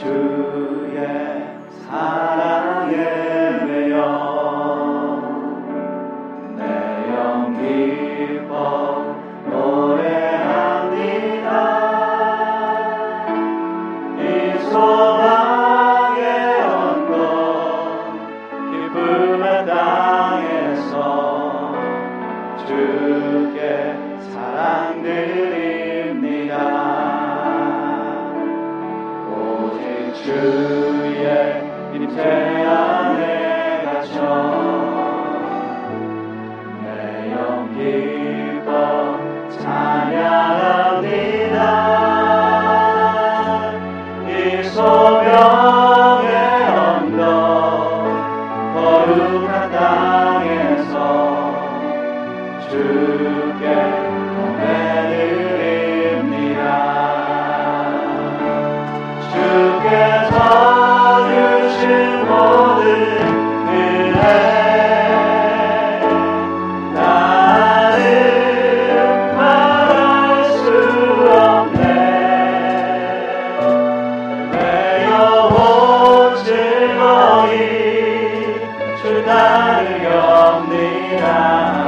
오직 주 따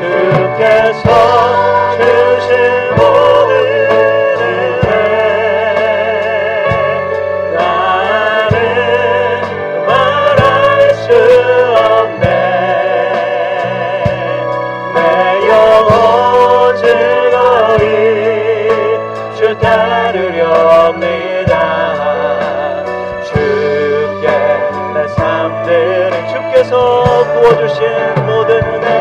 주께서 주신 모든 은혜 나는 말할 수 없네 내 영혼 즐거이 주 따르렵니다 주께 내 삶들은 주께서 부어주신 모든 은혜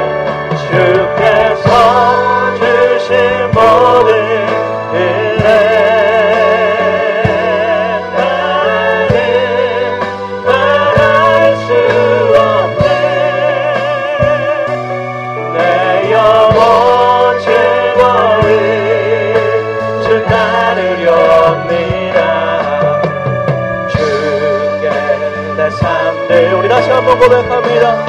주께서 주신 모든 은혜 나는 말할 수 없네. 내 영혼 즐거이 주 따르렵니다. 주께 내 삶들 우리 다시 한번 고백합니다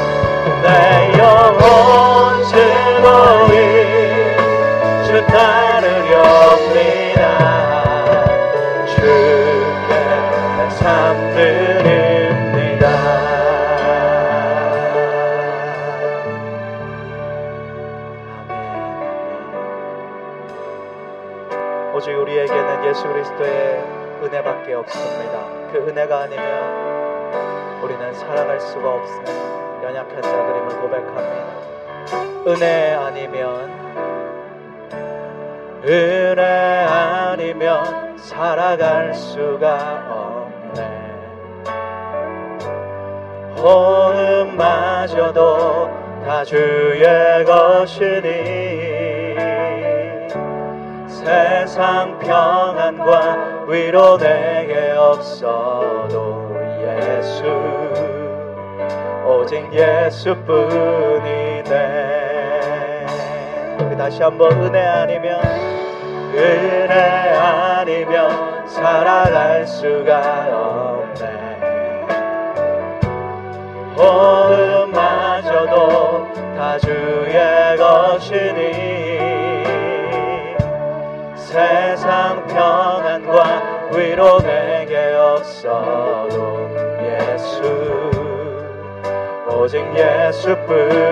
오직 우리에게는 예수 그리스도의 은혜밖에 없습니다. 그 은혜가 아니면 우리는 살아갈 수가 없습니다. 연약한 자들임을 고백합니다. 은혜 아니면 은혜 아니면 살아갈 수가 없네. 호흡마저도 다 주의 것이니 세상 평안과 위로 내게 없어도 예수 오직 예수뿐이네. 우리 다시 한번 은혜 아니면 은혜 아니면 살아갈 수가 없네. 호흡마저도 다 주의 것이니 세상 평안과 위로 내게 없어도 예수 오직 예수뿐이네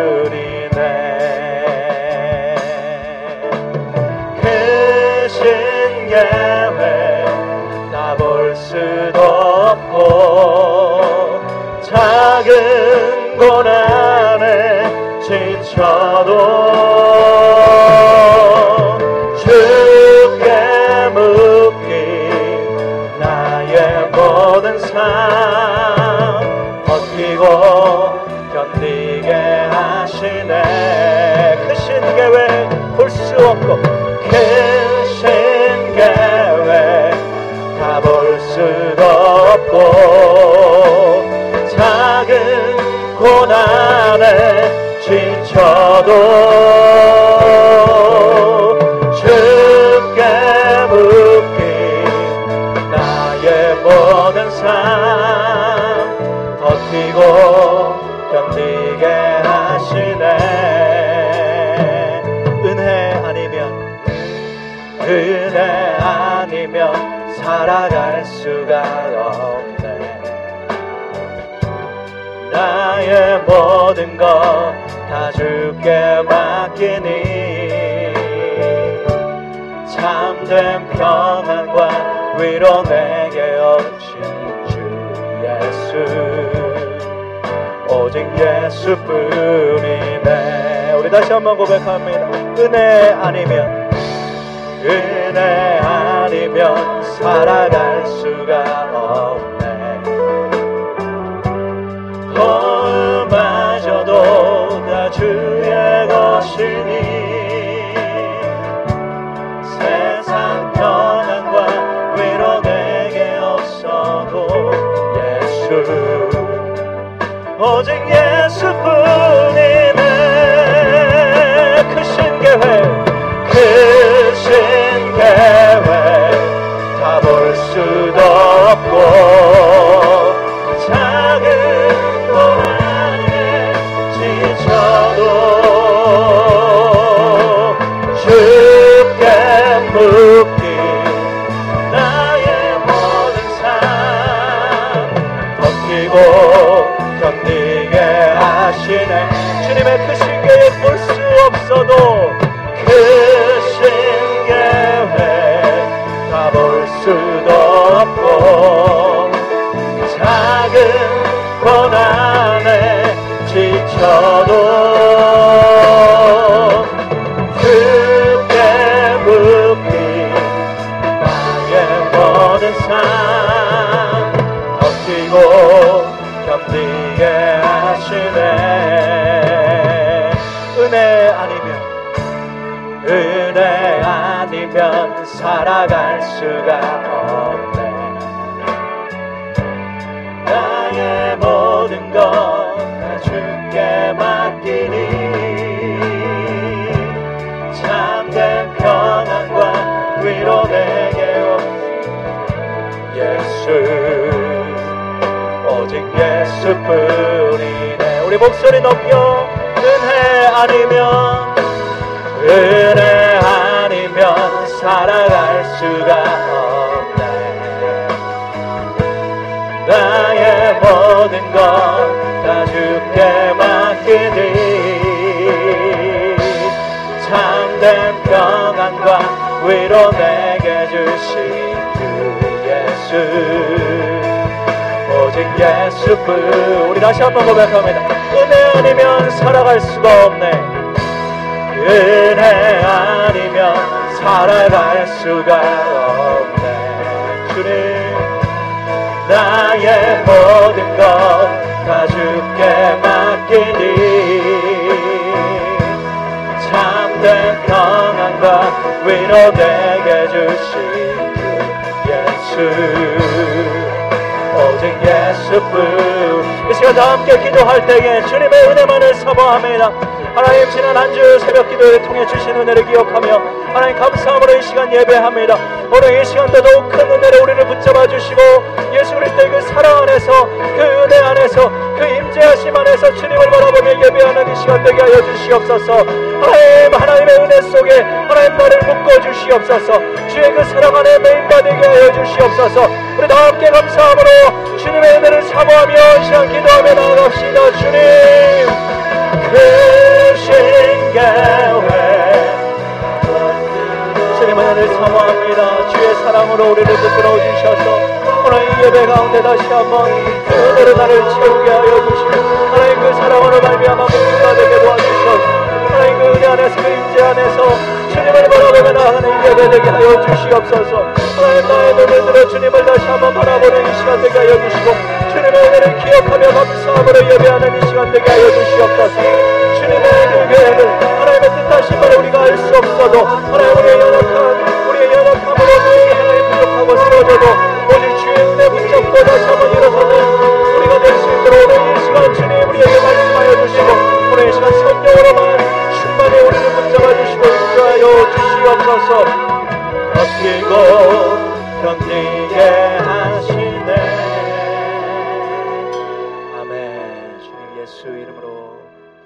작은 고난에 지쳐도 나의 모든 것 다 주께 맡기니. 참된 평안과 위로 내게 없신 주 예수. 오직 예수뿐이네 우리 다시 한번 고백합니다. 은혜 아니면 은혜 아니면 살아갈 수가 없네 주의 것이니 세상 평안과 위로 내게 없어도 예수 오직 예수뿐이 목소리 높여 은혜 아니면 은혜 아니면 살아갈 수가 없네. 나의 모든 것 다 주께 맡기니 참된 평안과 위로 내게 주신 주 예수. 오직 예수뿐. 우리 다시 한번 고백합니다 아니면 살아갈 수가 없네. 은혜 아니면 살아갈 수가 없네. 주님 나의 모든 것 다 주께 맡기니 참된 평안과 위로 내게 주신 주 예수 오직 예수님 이 시간 다 함께 기도할 때에 주님의 은혜만을 사모합니다. 하나님 지난 한 주 새벽 기도를 통해 주신 은혜를 기억하며 하나님 감사함으로 이 시간 예배합니다 오늘 이 시간도 더욱 큰 은혜로 우리를 붙잡아 주시고 예수 그리스도의 그 사랑 안에서 그 은혜 안에서 그 임재하심 안에서 주님을 바라보며 예배하는 이 시간 되게 하여 주시옵소서. 하나님 하나님의 은혜 속에 하나님 나를 묶어 주시옵소서. 주의 그 사랑 안에 메인받게 하여 주시옵소서. 우리 다 함께 감사함으로 주님의 은혜를 사모하며 이 시간 기도하며 나아갑시다 주님. 크신 계 은혜를 사모합니다. 주의 사랑으로 우리를 붙들어 주셔서. 오늘 이 예배 가운데 다시 한번 그 은혜로 나를 채우게 하여 주시고 하나님 그 사랑으로 말미암아 목숨가 되게 도와주셔서. 하나님 그 은혜 안에서 그 임재 안에서 주님을 바라보며 나가는 예배 되게 하여 주시옵소서. 하나님 나의 눈을 들어 주님을 다시 한번 바라보는 이 시간 되게 하여 주시고 주님의 은혜를 기억하며 감사함으로 예배하는 이 시간 되게 하여 주시옵소서. 주님의 그 계획을 하나님의 뜻하신 바를 우리가 알 수 없어도 하나님 우리의 연약한 쓰러져도 오직 주의 은혜 붙잡고 다시 한번 일어서는 우리가 될 수 있도록 오늘 이 시간 주님 우리에게 말씀하여 주시고 오늘 이 시간 성령으로만 충만히 우리를 붙잡아 주시고 인도하여 주시옵소서. 버티고 견디게 하시네. 아멘. 주님 예수 이름으로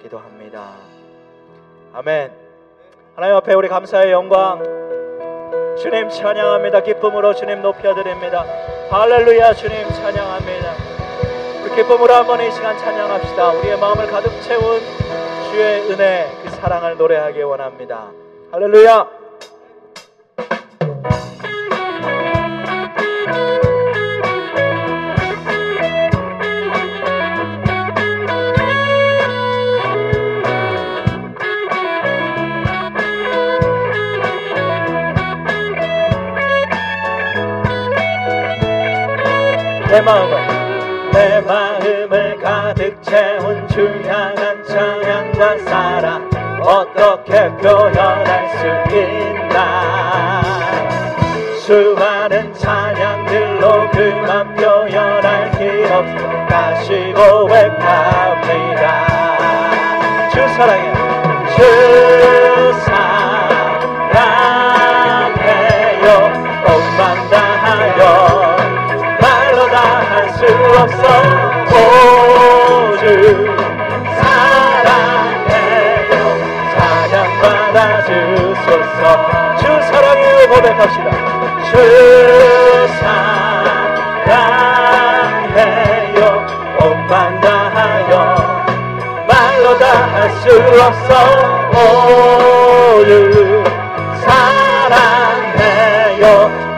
기도합니다. 아멘. 하나님 앞에 우리 감사의 영광 주님 찬양합니다. 기쁨으로 주님 높여드립니다. 할렐루야 주님 찬양합니다. 그 기쁨으로 한번 이 시간 찬양합시다. 우리의 마음을 가득 채운 주의 은혜 그 사랑을 노래하기 원합니다. 할렐루야 내 마음을 내 마음을 가득 채운 주 향한 찬양과 사랑 어떻게 표현할 수 있나? 수많은 찬양들로 그만 표현할 길 없어 다시 고백합니다. 주 사랑해. 주 오주 사랑해요. 찬양받아 주소서. 주 사랑해요. 주 온만 다하여 말로 다 할 수 없어. 오주 사랑해요.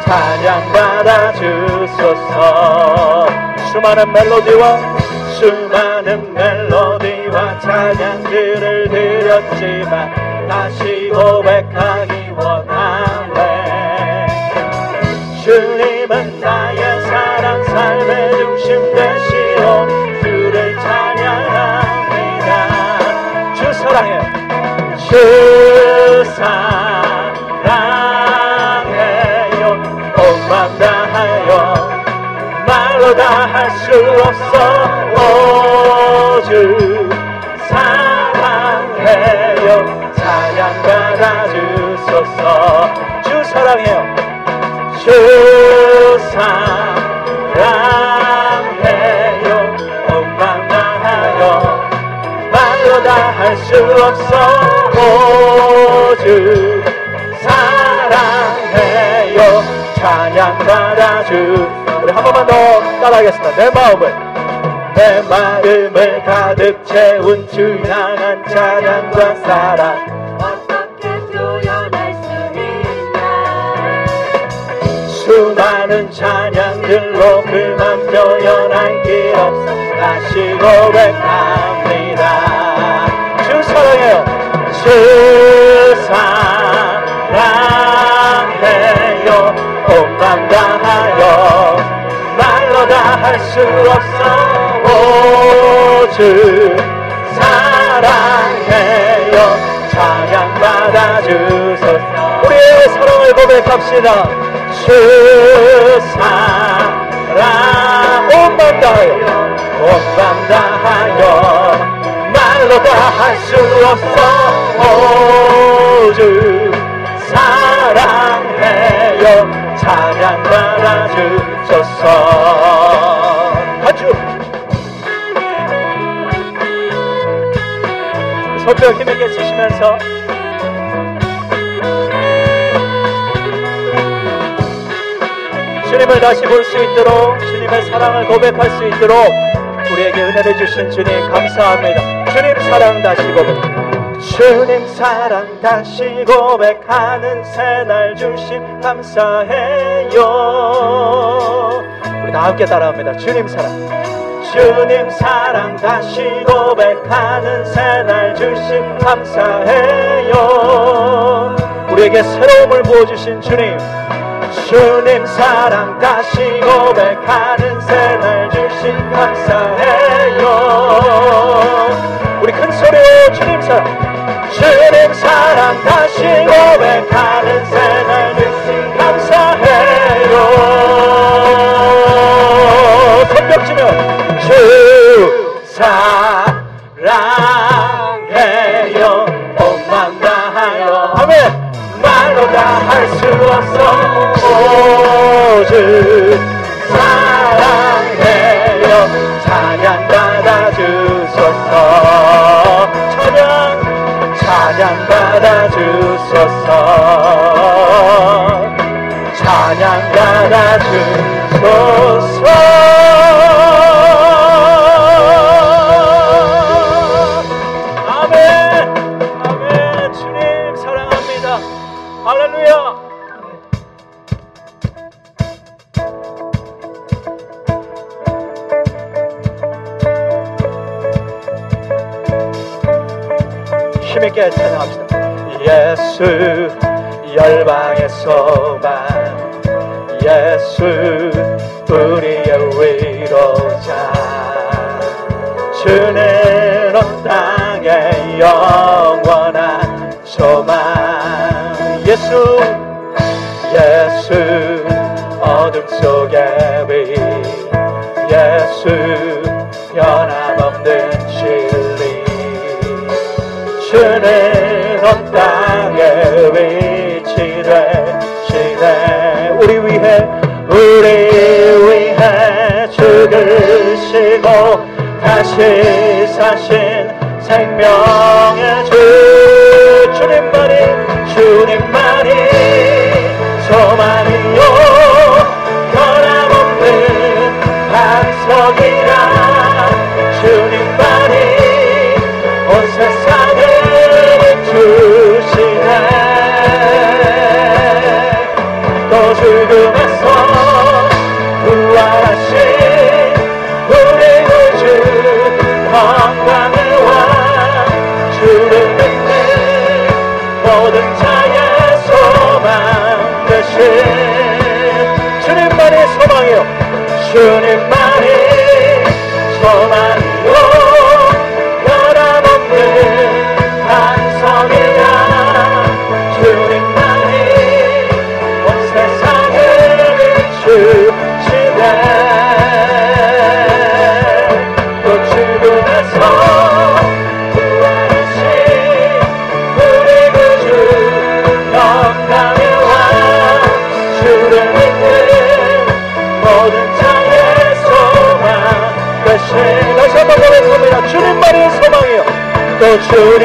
찬양 받아 주소서. 수많은 멜로디와 수많은 멜로디와 찬양들을 드렸지만 다시 고백하기 원하네 주님은 나의 사랑 삶의 중심 되시오 주를 찬양합니다. 주 사랑해 주 사랑해요. 온맘 다하여 말로 다할 수 없어. 오주 사랑해요. 찬양받아 주소서. 주 사랑해요. 주 사랑해요. 다하여 말로 다 할 수 없어. 오주 사랑해요. 찬양 받아 주 우리 한 번만 더 따라하겠습니다. 내 마음을 내 마음을 가득 채운 주 향한 찬양과 사랑. 어떻게 표현할 수 있나? 수많은 찬양들로 그만 표현할 길 없어 다시 고백합니다. 주 사랑해요. 주 사랑해요. 온맘 다 할 수 없어. 오주 사랑해요. 찬양 받아 주소서. 우리의 사랑을 고백합시다. 주 사랑 온 온맘 다하여. 온맘 다하여. 말로 다 할 수 없어. 오주 사랑해요. 찬양 받아주소서 아주 손뼉 힘있게 치시면서 주님을 다시 볼 수 있도록 주님의 사랑을 고백할 수 있도록 우리에게 은혜를 주신 주님 감사합니다. 주님 사랑 다시 고백. 주님 사랑 다시 고백하는 새날 주심 감사해요. 다 함께 따라합니다. 주님 사랑. 주님 사랑 다시 고백하는 새날 주심 감사해요. 우리에게 새로움을 부어주신 주님. 주님 사랑 다시 고백하는 새날 주신 감사해요 우리 큰 소리로 주님 사랑 주님 사랑 다시 고백하는 새날 주신 감사해요 주소서. 찬양 사랑합니다. 할렐루야. 힘있게 찬양합시다 예수 소망 예수 우리의 위로자. 주는 온 땅의 영원한 소망 예수 예수 어둠 속의 빛 예수 변 땅에 위치되시네 우리 위해 우리 위해 죽으시고 다시 사신 생명의 주 주 Dude.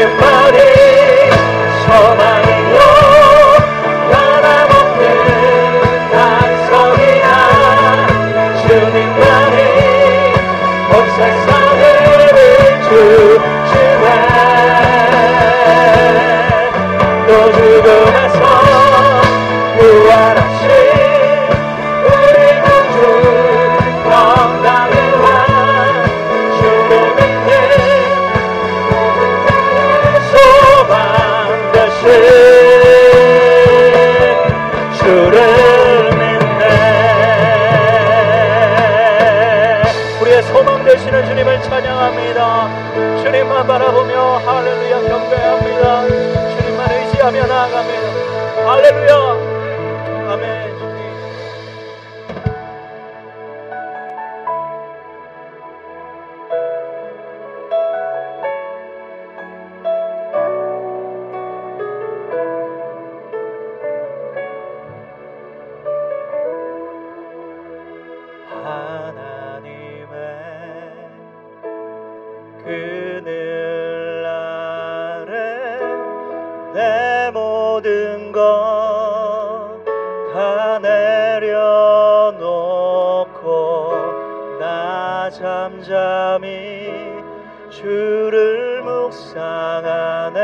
잠잠히 주를 묵상하네.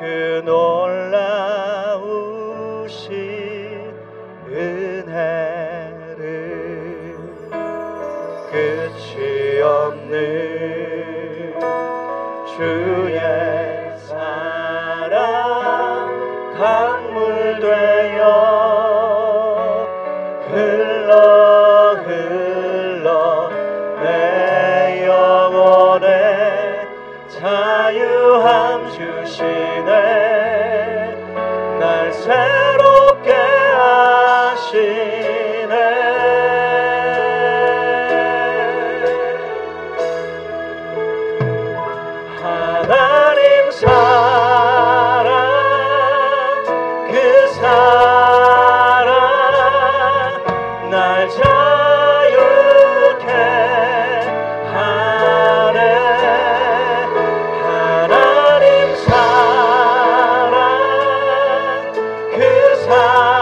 그 놀라우신 은혜를 끝이 없는 주의 사랑 강물 되 time.